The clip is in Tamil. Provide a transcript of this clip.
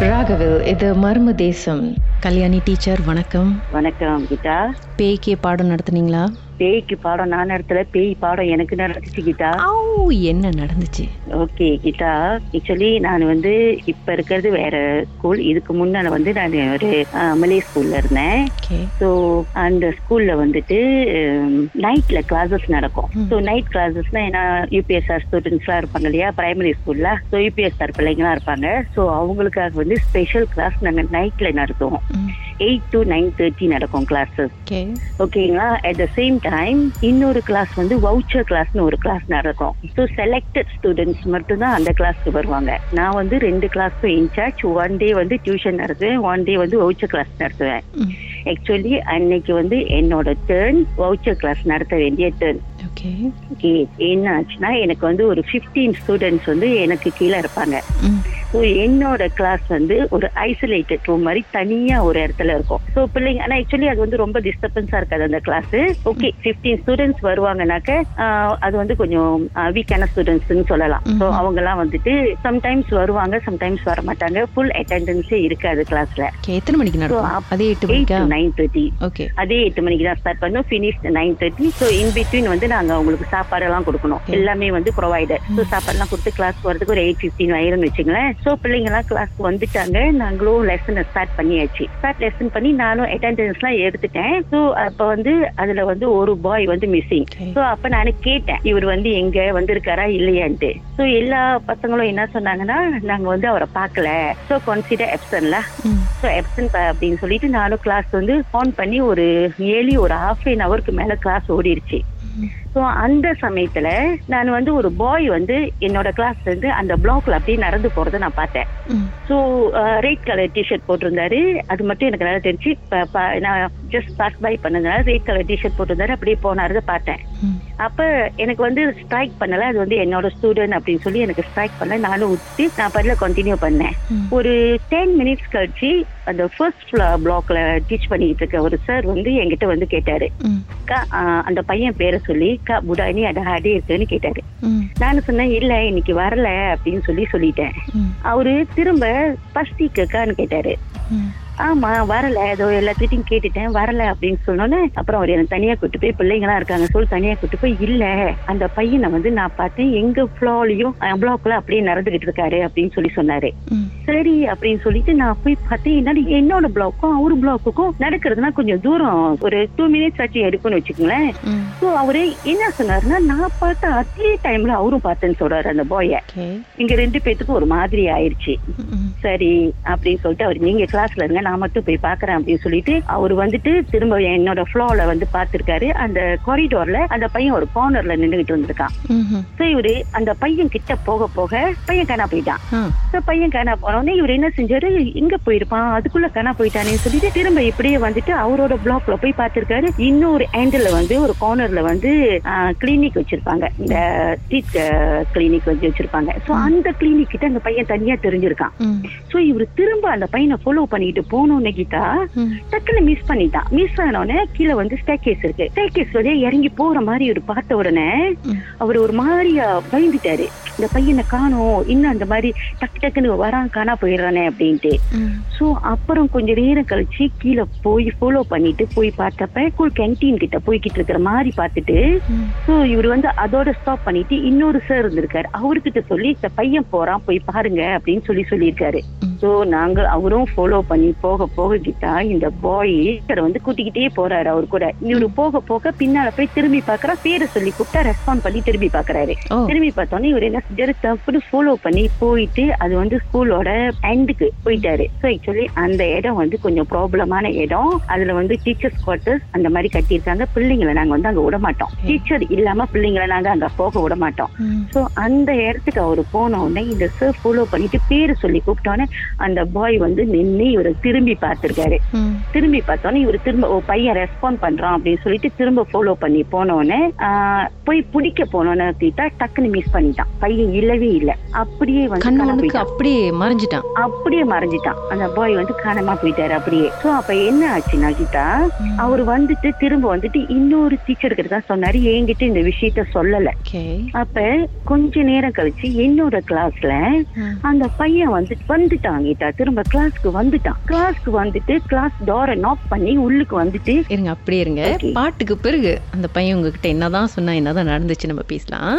ராகவில் இது மர்ம தேசம். கல்யாணி டீச்சர் வணக்கம். வணக்கம் கீதா. பேய்க்கு பாடம் நடத்துனீங்களா? பேய்க்கு பாடம் நான் நடத்தல பேய் பாடம் எனக்கு நடந்துச்சு கீதா. என்ன நடந்துச்சு? ஓகே கீதா. ஆக்சுவலி நான் வந்து இப்ப இருக்கிறது வேற ஸ்கூல் இதுக்கு முன்னால வந்து நான் ஒரு மலே ஸ்கூல்ல இருந்தேன். ஸோ அந்த ஸ்கூல்ல வந்துட்டு நைட்ல கிளாஸஸ் நடக்கும். ஸோ நைட் கிளாஸஸ்னா ஏன்னா யூபிஎஸ்ஆர் ஸ்டூடெண்ட்ஸ்லாம் இருப்பாங்க இல்லையா பிரைமரி ஸ்கூல்ல ஸோ யூபிஎஸ்ஆர் பிள்ளைங்களாம் இருப்பாங்க. ஸோ அவங்களுக்காக வந்து ஸ்பெஷல் கிளாஸ் நாங்கள் நைட்ல நடத்துவோம். எயிட் டு நைன் தேர்ட்டி நடக்கும் கிளாஸஸ் ஓகே ஓகேங்களா அட் த சேம் டைம் இன்னொரு கிளாஸ் வந்து வவுச்சர் கிளாஸ்னு ஒரு கிளாஸ் நடக்கும். ஸோ செலக்டட் ஸ்டூடெண்ட்ஸ் மட்டும்தான் அந்த கிளாஸ்க்கு வருவாங்க. நான் வந்து ரெண்டு கிளாஸ்க்கும் இன்சார்ஜ் ஒன் டே வந்து டியூஷன் நடத்துவேன் ஒன் டே வந்து வவுச்சர் கிளாஸ் நடத்துவேன். ஆக்சுவலி அன்னைக்கு வந்து என்னோட டேர்ன் வவுச்சர் கிளாஸ் நடத்த வேண்டிய டேர்ன் ஓகே என்ன ஆச்சுன்னா எனக்கு வந்து ஒரு 15 ஸ்டூடெண்ட்ஸ் வந்து எனக்கு கீழே இருப்பாங்க. ஸோ என்னோட கிளாஸ் வந்து ஒரு ஐசோலேட்டட் ரூம் மாதிரி தனியா ஒரு இடத்துல இருக்கும். ஸோ பிள்ளைங்க ஆனா ஆக்சுவலி அது வந்து ரொம்ப டிஸ்டர்பன்ஸா இருக்காது அந்த கிளாஸ் ஓகே 15 ஸ்டூடெண்ட்ஸ் வருவாங்கனாக்க அது வந்து கொஞ்சம் வீக்கான ஸ்டூடெண்ட்ஸ்னு சொல்லலாம். ஸோ ம்ஹும். அவங்கெல்லாம் வந்துட்டு சம்டைம்ஸ் வருவாங்க சம்டைம்ஸ் வர மாட்டாங்க ஃபுல் அட்டெண்டன்ஸே இருக்காது கிளாஸ்ல எத்தனை மணிக்கு நடக்கும்? அதே எட்டு மணிக்கா? நைன் தேர்ட்டி ஓகே அதே எட்டு மணிக்கு தான் ஸ்டார்ட் பண்ணோம். Finish nine thirty so in between வந்து நாங்க அவங்களுக்கு சாப்பாடெல்லாம் கொடுக்கணும். எல்லாமே வந்து ப்ரொவைடர் ஸோ சாப்பாடுலாம் கொடுத்து கிளாஸ் வரதுக்கு ஒரு எயிட் ஃபிஃப்டின் ஆயிரும்னு வச்சுங்களேன். ஸோ பிள்ளைங்கலாம் கிளாஸ்க்கு வந்துட்டாங்க. நாங்களும் லெசனை ஸ்டார்ட் பண்ணியாச்சு. ஸ்டார்ட் லெசன் பண்ணி நானும் அட்டெண்டன்ஸ்லாம் எடுத்துட்டேன். ஸோ அப்போ வந்து அதுல வந்து ஒரு பாய் வந்து மிஸ்ஸிங். ஸோ அப்ப நான் கேட்டேன் இவர் வந்து எங்க? வந்திருக்காரா? இல்லையான்ட்டு. ஸோ எல்லா பசங்களும் என்ன சொன்னாங்கன்னா நாங்க வந்து அவரை பார்க்கல. ஸோ கன்சிடர் எப்சன்ல ஸோ எப்சன்ட் அப்படின்னு சொல்லிட்டு நானும் கிளாஸ் வந்து ஆன் பண்ணி ஒரு ஏழி ஒரு ஹாஃப் அன் ஹவருக்கு மேல கிளாஸ் ஓடிருச்சு. ஸோ அந்த சமயத்துல நான் வந்து ஒரு பாய் வந்து என்னோட கிளாஸ்ல இருந்து அந்த பிளாக்ல அப்படியே நடந்து போறதை நான் பார்த்தேன். ஸோ ரெட் கலர் டிஷர்ட் போட்டிருந்தாரு. அது மட்டும் எனக்கு நல்லா தெரிஞ்சு நான் ஜஸ்ட் பாஸ் பை பண்ணதுனால ரெட் கலர் டிஷர்ட் போட்டிருந்தாரு அப்படியே போனாரு பார்த்தேன். அப்ப எனக்கு வந்து ஸ்ட்ரைக் பண்ணல. அது வந்து என்னோட ஸ்டூடெண்ட் அப்படின்னு சொல்லி எனக்கு ஸ்ட்ரைக் பண்ணல. நானும் விட்டு நான் பதில கண்டினியூ பண்ணேன். ஒரு டென் மினிட்ஸ் கழிச்சு அந்த ஃபர்ஸ்ட் பிளாக்ல டீச் பண்ணிட்டு இருக்க ஒரு சார் வந்து என்கிட்ட வந்து கேட்டாரு. ம். "அக்கா, ஆஹ், அந்த பையன் பேரை சொல்லி கா புடானி அட அடி இருக்குன்னு கேட்டாரு. நானும் சொன்னேன் இல்ல இன்னைக்கு வரல அப்படின்னு சொல்லி சொல்லிட்டேன். அவரு திரும்ப பஸ்திக்கான்னு கேட்டாரு. ஆமா வரல. ஏதோ எல்லாத்திட்டையும் கேட்டுட்டேன் வரல அப்படின்னு சொன்னோன்னே அப்புறம் அவர் எனக்கு தனியா கூட்டு போய் பிள்ளைங்களாம் இருக்காங்க சொல்லி தனியா கூட்டு போய் இல்ல. அந்த பையனை வந்து நான் பார்த்தேன் எங்க ஃபிளாலையும் பிளாக்ல அப்படியே நடந்துகிட்டு இருக்காரு அப்படின்னு சொல்லி சொன்னாரு. சரி அப்படின்னு சொல்லிட்டு நான் போய் பார்த்தேன் என்னடி என்னோட பிளாக்கும் அவரு பிளாக்குக்கும் நடக்கிறதுனா கொஞ்சம் தூரம் ஒரு டூ மினிட்ஸ் ஆச்சு எடுக்கும்னு வச்சுக்கோங்களேன். ஸோ அவரு என்ன சொன்னாருன்னா நான் பார்த்த அதே டைம்ல அவரும் பார்த்தேன்னு சொல்றாரு அந்த பாய இங்க ரெண்டு பேத்துக்கும் ஒரு மாதிரி ஆயிருச்சு ம். சரி அப்படின்னு சொல்லிட்டு அவர் நீங்க கிளாஸ்ல இருங்க நான் மட்டும் போய் பாக்குறேன் அப்படின்னு சொல்லிட்டு அவர் வந்துட்டு திரும்ப என்னோட ஃப்ளோல வந்து பாத்திருக்காரு அந்த காரிடோர்ல அந்த பையன் ஒரு கார்னர்ல நின்றுகிட்டு வந்திருக்கான் சோ இவரு அந்த பையன் கிட்ட போக போக பையன் காணா போயிட்டான். சோ பையன் காணா போனோடனே இவர் என்ன செஞ்சாரு? எங்க போயிருப்பான் அதுக்குள்ள காணா போயிட்டானேன்னு சொல்லிட்டு திரும்ப இப்படியே வந்துட்டு அவரோட பிளாக்ல போய் பார்த்திருக்காரு. இன்னொரு ஆங்கிள் வந்து ஒரு கார்னர்ல வந்து கிளினிக் வச்சிருப்பாங்க. இந்த டீத் கிளினிக் வந்து வச்சிருப்பாங்க. சோ அந்த கிளினிக் கிட்ட அந்த பையன் தனியா தெரிஞ்சிருக்கான். சோ இவரு திரும்ப அந்த பையனை ஃபாலோ பண்ணிட்டு போனோன்னு கீதா டக்குன்னு மிஸ் பண்ணிட்டான் மிஸ் ஆனோடனே கீழே வந்து ஸ்டேக்கேஸ் இருக்கு. வழியா இறங்கி போற மாதிரி இவர் பார்த்த உடனே. அவர் ஒரு மாதிரியா பயந்துட்டாரு. இந்த பையனை காணோம் இன்னும் அந்த மாதிரி டக்கு டக்குன்னு வரான் காணா போயிடுறானே அப்படின்ட்டு. சோ அப்புறம் கொஞ்ச நேரம் கழிச்சு கீழே போய் ஃபாலோ பண்ணிட்டு போய் பார்த்தப்ப ஸ்கூல் கேன்டீன் கிட்ட போய்கிட்டு இருக்கிற மாதிரி பார்த்துட்டு சோ இவர் வந்து அதோட ஸ்டாப் பண்ணிட்டு இன்னொரு சார் இருந்திருக்காரு. அவர்கிட்ட சொல்லி இந்த பையன் போறான் போய் பாருங்க அப்படின்னு சொல்லி சொல்லியிருக்காரு. சோ நாங்க அவரும் ஃபாலோ பண்ணி போக போக கிட்டா இந்த பாய் வந்து கூட்டிக்கிட்டே போறாரு அவர் கூட. இவரு போக போக பின்னால போய் திரும்பி பாக்குறா பேரை சொல்லி கூப்பிட்டா ரெஸ்பாண்ட் பண்ணி திரும்பி பாக்குறாரு திரும்பி பார்த்தோன்னே இவர் என்ன செஞ்சாரு? தப்புன்னு ஃபாலோ பண்ணி போயிட்டு அது வந்து ஸ்கூலோட எண்டுக்கு போயிட்டாரு. ஸோ ஆக்சுவலி அந்த இடம் வந்து கொஞ்சம் ப்ராப்ளமான இடம். அதுல வந்து டீச்சர்ஸ் குவார்டர்ஸ் அந்த மாதிரி கட்டியிருக்காங்க. பிள்ளைங்களை நாங்க வந்து அங்க விட மாட்டோம் டீச்சர் இல்லாம பிள்ளைங்களை நாங்க அங்க போக விட மாட்டோம் சோ அந்த இடத்துக்கு அவர் போன உடனே இந்த சார் ஃபாலோ பண்ணிட்டு பேரு சொல்லி கூப்பிட்டோன்னே அந்த பாய் வந்து நின்று இவரை திரும்பி பார்த்திருக்காரு. திரும்பி பார்த்தோன்னே இவர் திரும்ப பையன் ரெஸ்பாண்ட் பண்றான் அப்படின்னு சொல்லிட்டு திரும்ப ஃபாலோ பண்ணி போனோடனே போய் பிடிக்க போனோன்னு தீட்டா டக்குன்னு மிஸ் பண்ணிட்டான். பையன் இல்லவே இல்ல. அப்படியே வந்து அப்படியே மறைஞ்சிட்டான். அப்படியே மறைஞ்சிட்டான். அந்த பாய் வந்து காணாம போயிட்டாரு அப்படியே. சோ அப்ப என்ன ஆச்சுன்னா கீதா. அவர் வந்துட்டு திரும்ப வந்துட்டு இன்னொரு டீச்சர் கிட்ட தான் சொன்னாரு. என்கிட்ட இந்த விஷயத்த சொல்லல. அப்ப கொஞ்ச நேரம் கழிச்சு என்னோட கிளாஸ்ல அந்த பையன் வந்து வந்துட்டான். வாங்கிட்டா. திரும்ப கிளாஸ்க்கு வந்துட்டான். கிளாஸ்க்கு வந்துட்டு கிளாஸ் டோரை நாக் பண்ணி உள்ளுக்கு வந்துட்டு இருங்க அப்படியே இருங்க. பாட்டுக்கு பிறகு அந்த பையன் உங்ககிட்ட என்னதான் சொன்னா என்னதான் நடந்துச்சு நம்ம பேசலாம்.